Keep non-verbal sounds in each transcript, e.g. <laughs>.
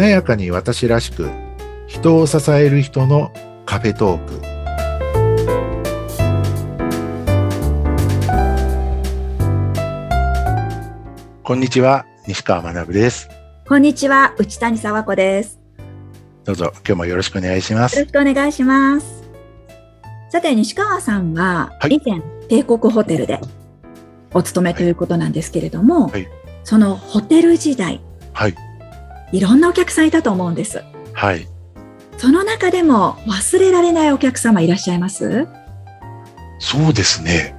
華やかに私らしく人を支える人のカフェトーク。こんにちは西川学です。こんにちは内谷沢子です。どうぞ今日もよろしくお願いします。よろしくお願いします。さて西川さんははい。以前、帝国ホテルでお勤めということなんですけれども、はい。そのホテル時代はいいろんなお客さんいたと思うんです。はい。その中でも忘れられないお客様いらっしゃいます？そうですね。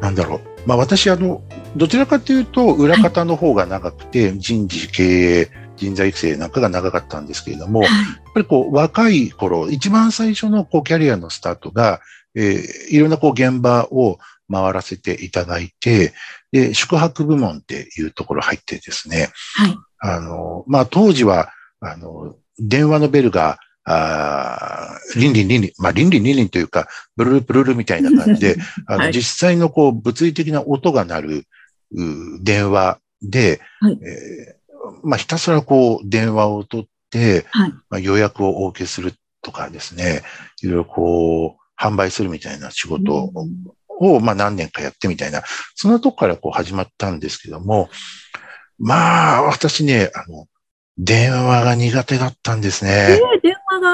なんだろう。まあ私あのどちらかというと裏方の方が長くて、人事経営人材育成なんかが長かったんですけれども、やっぱりこう若い頃、一番最初のこうキャリアのスタートが、えーいろんなこう現場を回らせていただいて、で、宿泊部門っていうところ入ってですね、はいあの、まあ当時は、あの、電話のベルが、あーリンリンリンリン、まあリンリンリンリンというか、ブルルブルルみたいな感じで、<laughs> あのはい実際のこう物理的な音が鳴るう電話で、はい。えーまあひたすらこう電話を取って、はい。まあ、予約をお受けするとかですね、いろいろこう、販売するみたいな仕事を、まあ何年かやってみたいな、そんなとこからこう始まったんですけども、まあ私ね、あの、電話が苦手だったんですえね。ー電話が？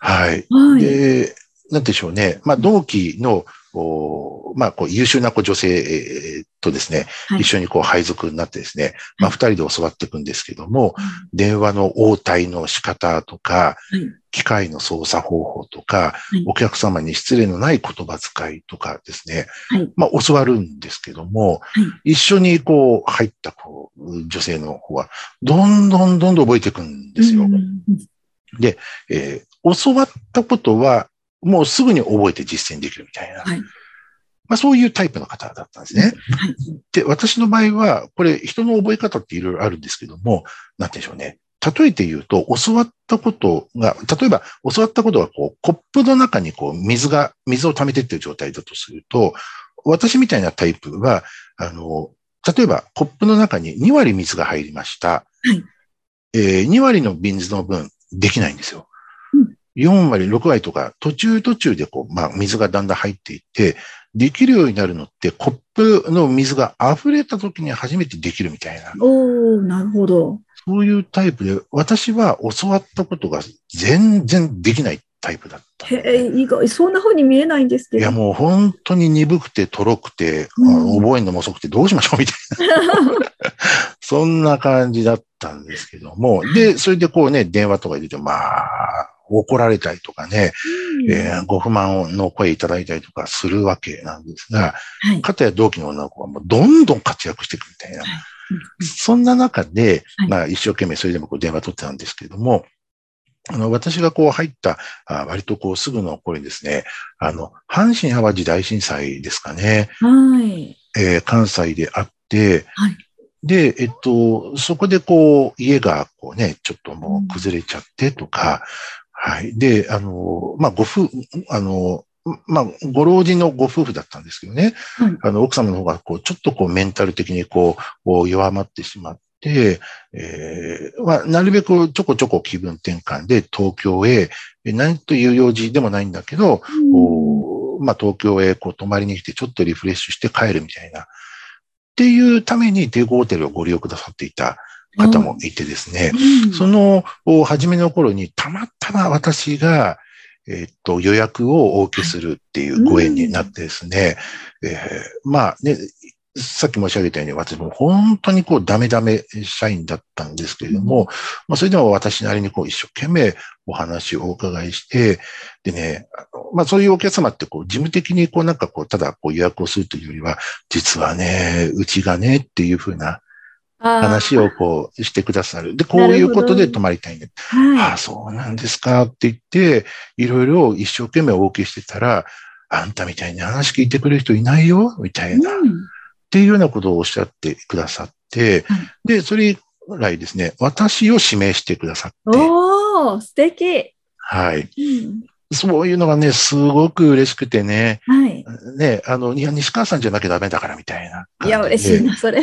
はい。はいで、なんでしょうね。まあ同期の、おまあこう優秀なこう女性えーとですね、はい。一緒にこう配属になってですね、まあはい。二人で教わっていくんですけども、電話の応対の仕方とか、はい。機械の操作方法とか、はい。お客様に失礼のない言葉遣いとかですね、はい。まあ教わるんですけども、はい。一緒にこう入ったこう女性の方は、どんどんどんどん覚えていくんですよ。うんえー教わったことは、もうすぐに覚えて実践できるみたいな。はいまあそういうタイプの方だったんですね。はいで、私の場合は、これ人の覚え方っていろいろあるんですけども、なんて言うんでしょうね。例えて言うと、教わったことが、例えば教わったことがこう、コップの中にこう、水が、水を溜めてってる状態だとすると、私みたいなタイプは、あの、例えばコップの中に2割水が入りました。はいえー2割の水の分できないんですよ。うん4割、6割とか、途中途中でこう、まあ、水がだんだん入っていって、できるようになるのって、コップの水が溢れた時に初めてできるみたいな、おー、なるほど。そういうタイプで、私は教わったことが全然できないタイプだった。へえ、意外、そんな風に見えないんですけど。いや、もう本当に鈍くて、とろくて、あうん覚えるのも遅くてどうしましょうみたいな。<laughs> そんな感じだったんですけども。で、それでこうね、電話とか入れて、まあ、怒られたりとかね、えーご不満の声いただいたりとかするわけなんですが、はい。かたや同期の女の子はもうどんどん活躍していくみたいな。そんな中で、はいまあ一生懸命それでもこう電話取ってたんですけども、あの、私がこう入った、あ割とこうすぐの頃にですね、あの、阪神淡路大震災ですかね、はい。えー関西であって、はいで、えっと、そこでこう、家がこうね、ちょっともう崩れちゃってとか、はい。で、あの、まあ、ご夫、あの、まあ、ご老人のご夫婦だったんですけどね、はいあの、奥様の方がこう、ちょっとこう、メンタル的にこう、弱まってしまって、えーまあ、なるべくちょこちょこ気分転換で東京へ、え何という用事でもないんだけど、こうまあ、東京へこう泊まりに来てちょっとリフレッシュして帰るみたいな。っていうために帝国ホテルをご利用くださっていた方もいてですね、うん。そのお初めの頃にたまたま私が、えっと、予約をお受けするっていうご縁になってですね、えーまあね、さっき申し上げたように私も本当にこうダメダメ社員だったんですけれども、まあそれでも私なりにこう一生懸命お話をお伺いして、でね、まあそういうお客様ってこう事務的にこうなんかこうただこう予約をするというよりは、実はね、うちがねっていうふうな話をこうしてくださる。で、こういうことで泊まりたいね。あはあ、そうなんですかって言って、いろいろ一生懸命お受けしてたら、あんたみたいに話聞いてくれる人いないよみたい。いな、っうんていうようなことをおっしゃってくださって、はいで、それ以来ですね、私を指名してくださって、おー、素敵。はい。うんそういうのがね、すごく嬉しくてね、はい。ね、あの、いや、西川さんじゃなきゃダメだからみたいな。いや、嬉しい。な、それ。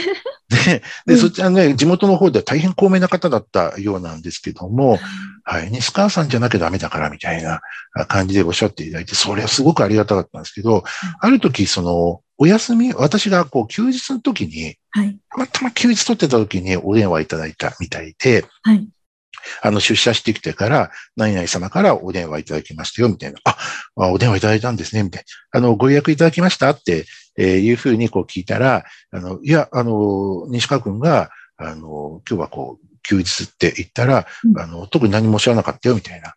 で、で、うんそっちはね、地元の方では大変高名な方だったようなんですけども、はい、西川さんじゃなきゃダメだからみたいな感じでおっしゃっていただいて、それはすごくありがたかったんですけど、ある時、その、お休み、私がこう、休日の時に、はい。たまたま休日取ってた時にお電話いただいたみたいで、はい。あの、出社してきてから、何々様からお電話いただきましたよ、みたいな。あ、あお電話いただいたんですね、みたいな。あの、ご予約いただきましたって、えーいうふうにこう聞いたら、あの、いや、あの、西川君が、あの、今日はこう、休日って言ったら、うんあの、特に何も知らなかったよ、みたいな。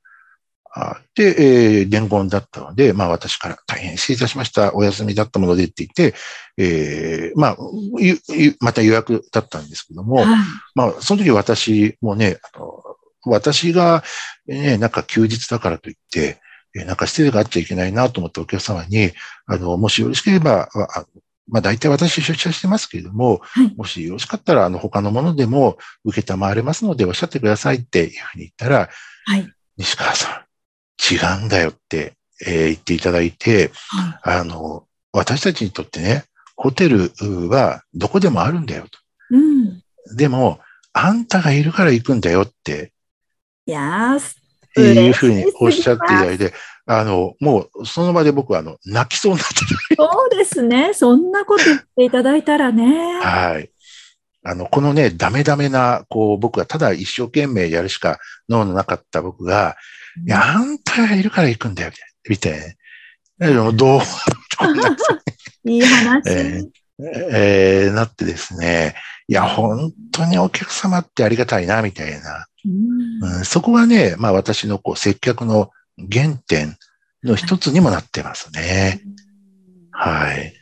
あで、えー伝言だったので、まあ私から大変失礼いたしました。お休みだったものでって言って、えーまあ、また予約だったんですけども、はい。まあ、その時私もね、あの私が、ね、なんか休日だからといって、えなんか失礼があっちゃいけないなと思ってお客様に、あの、もしよろしければ、まあ大体私出社してますけれども、はいもしよろしかったら、あの、他のものでも受けたまわれますのでおっしゃってくださいっていうふうに言ったら、はい。西川さん、違うんだよって、えー言っていただいて、はあの、私たちにとってね、ホテルはどこでもあるんだよと。い。うん。でも、あんたがいるから行くんだよっていやー、いうふうにおっしゃっていた嬉だいて、あの、もうその場で僕はあの、泣きそうになってそうですね。そんなこと言っていただいたらね。た。はい。あの、このね、ダメダメな、こう、僕がただ一生懸命やるしか脳のなかった僕が、いや、あんたがいるから行くんだよ、みたいな。ど、どう、こんないい話。ええーなってですね、いや、本当にお客様ってありがたいな、みたいな。うんうん、そこがね、まあ私のこう接客の原点の一つにもなってますね。はい。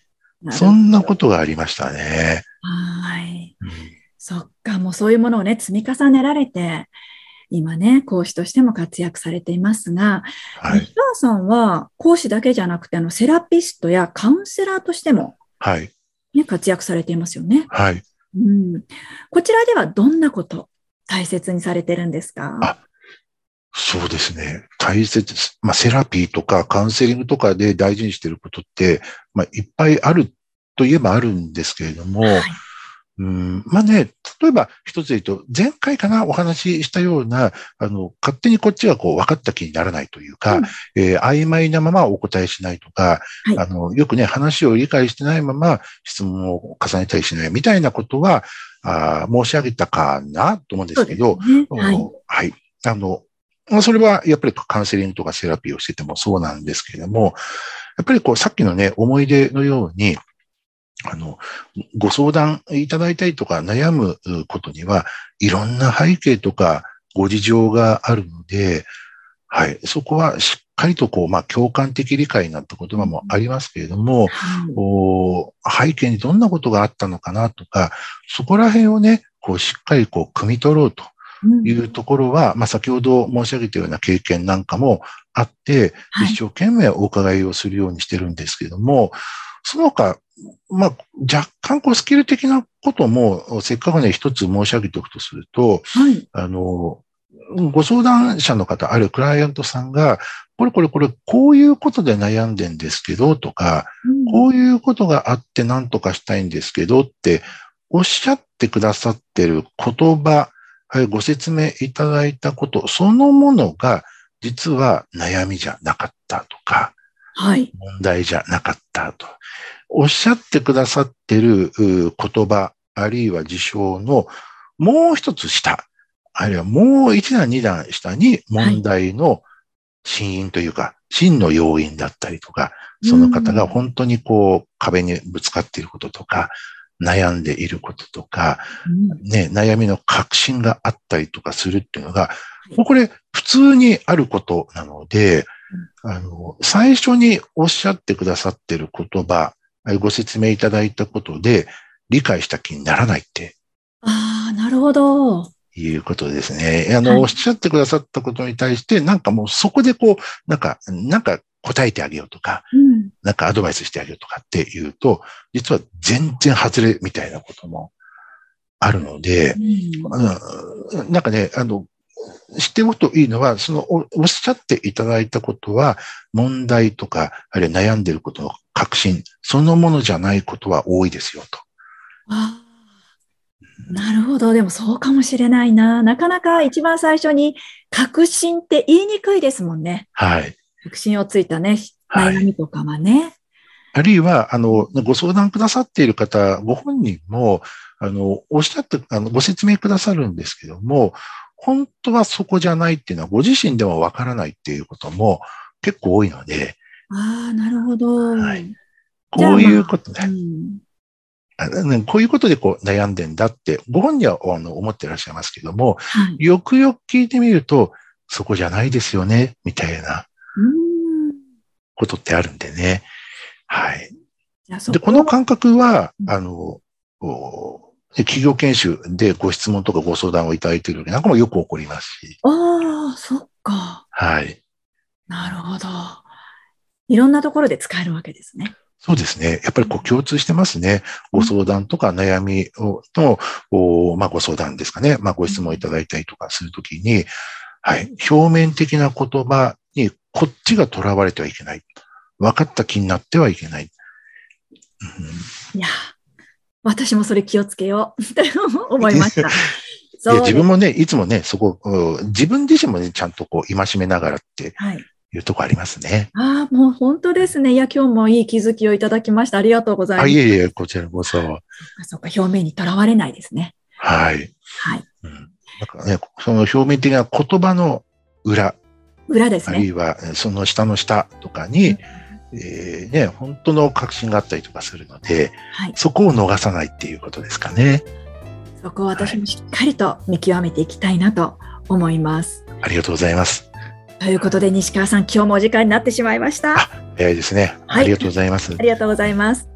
そんなことがありましたね。はい。うんそっか、もうそういうものをね、積み重ねられて、今ね、講師としても活躍されていますが、はい。西川さんは講師だけじゃなくて、あの、セラピストやカウンセラーとしても、はい。ね、活躍されていますよね。はい。うん。こちらではどんなこと大切にされてるんですか？あそうですね。大切です。まあ、セラピーとかカウンセリングとかで大事にしていることって、まあ、いっぱいあるといえばあるんですけれども、はいうん、まあね、例えば一つで言うと、前回かなお話ししたような、あの、勝手にこっちがこう分かった気にならないというか、うんえー曖昧なままお答えしないとか、はいあの、よくね、話を理解してないまま質問を重ねたりしないみたいなことは、あー申し上げたかなと思うんですけど、ね。はい。おはい。あの、まあそれはやっぱりカウンセリングとかセラピーをしててもそうなんですけれども、やっぱりこうさっきのね、思い出のように、あの、ご相談いただいたりとか悩むことには、いろんな背景とかご事情があるので、はい。そこはしっかりとこう、まあ、共感的理解なんて言葉もありますけれども、はいこう背景にどんなことがあったのかなとか、そこら辺をね、こう、しっかりこう、汲み取ろうとうんいうところは、まあ、先ほど申し上げたような経験なんかもあって、はい一生懸命お伺いをするようにしてるんですけれども、その他、まあ、若干こうスキル的なことも、せっかくね、一つ申し上げておくとすると、はい。あの、ご相談者の方、あるいはクライアントさんが、これこれこれ、こういうことで悩んでんですけど、とか、こういうことがあって何とかしたいんですけどって、おっしゃってくださってる言葉、はい、ご説明いただいたこと、そのものが、実は悩みじゃなかったとか、はい。問題じゃなかったと。おっしゃってくださってるう言葉、あるいは事象のもう一つ下、あるいはもう一段二段下に問題の真因というか、真の要因だったりとか、その方が本当にこう壁にぶつかっていることとか、悩んでいることとか、うん。ね、悩みの確信があったりとかするっていうのが、もうこれ普通にあることなので、あの、最初におっしゃってくださってる言葉、ご説明いただいたことで理解した気にならないってああ、なるほど。いうことですね。あの、はいおっしゃってくださったことに対して、なんかもうそこでこう、なんか、なんか答えてあげようとか、うん。なんかアドバイスしてあげようとかっていうと、実は全然外れみたいなこともあるので、うんなんかね、あの、知っておくといいのは、そのおおっしゃっていただいたことは、問題とか、あるいは悩んでいることの確信、そのものじゃないことは多いですよと。ああ、なるほど。でもそうかもしれないな。なかなか一番最初に確信って言いにくいですもんね。はい。確信をついたね、はい悩みとかはね。あるいは、あの、ご相談くださっている方、ご本人も、あの、おっしゃって、あの、ご説明くださるんですけども、本当はそこじゃないっていうのは、ご自身でもわからないっていうことも結構多いので、ああ、なるほど。はいこういうことね、うんこういうことでこう悩んでんだって、ご本人はあの思ってらっしゃいますけども、はい。よくよく聞いてみると、そこじゃないですよね、みたいなうんことってあるんでね。はい。で、ここの感覚はう、んあの、お企業研修でご質問とかご相談をいただいている時なんかもよく起こりますし、ああ、そっか。はい。なるほど。いろんなところで使えるわけですね。そうですね。やっぱりこう共通してますね。ご相談とか悩みをと、おまあご相談ですかね。まあご質問いただいたりとかするときに、はい。表面的な言葉にこっちが囚われてはいけない。分かった気になってはいけない。うんいや、私もそれ気をつけようって <laughs> 思いました。<laughs> いそう自分もね、いつもね、そこ、うん自分自身もね、ちゃんとこう、戒めながらってはい。いうとこありますね。ああ、もう本当ですね。いや、今日もいい気づきをいただきました。ありがとうございまあ、す。いえいえ、こちらこそ。そっかそっか、表面にとらわれないですね。はい。はい。うん。なんかね、その表面的な言葉の裏、裏ですね。あるいはえーその下の下とかに、えーね、本当の確信があったりとかするので、はい。そこを逃さないっていうことですかね。そこを私もしっかりと見極めていきたいなと思います。ありがとうございます。ということで、西川さん、今日もお時間になってしまいました。あ早いですね。はいありがとうございます。ありがとうございます。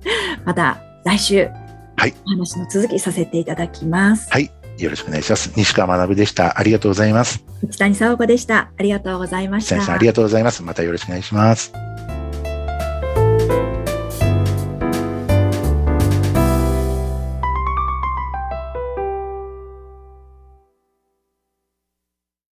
また来週、はいお話の続きさせていただきます。はいよろしくお願いします。西川学でした。ありがとうございます。内谷沙央子でした。ありがとうございました。ありがとうございます。またよろしくお願いします。